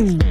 Mm.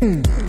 Mm.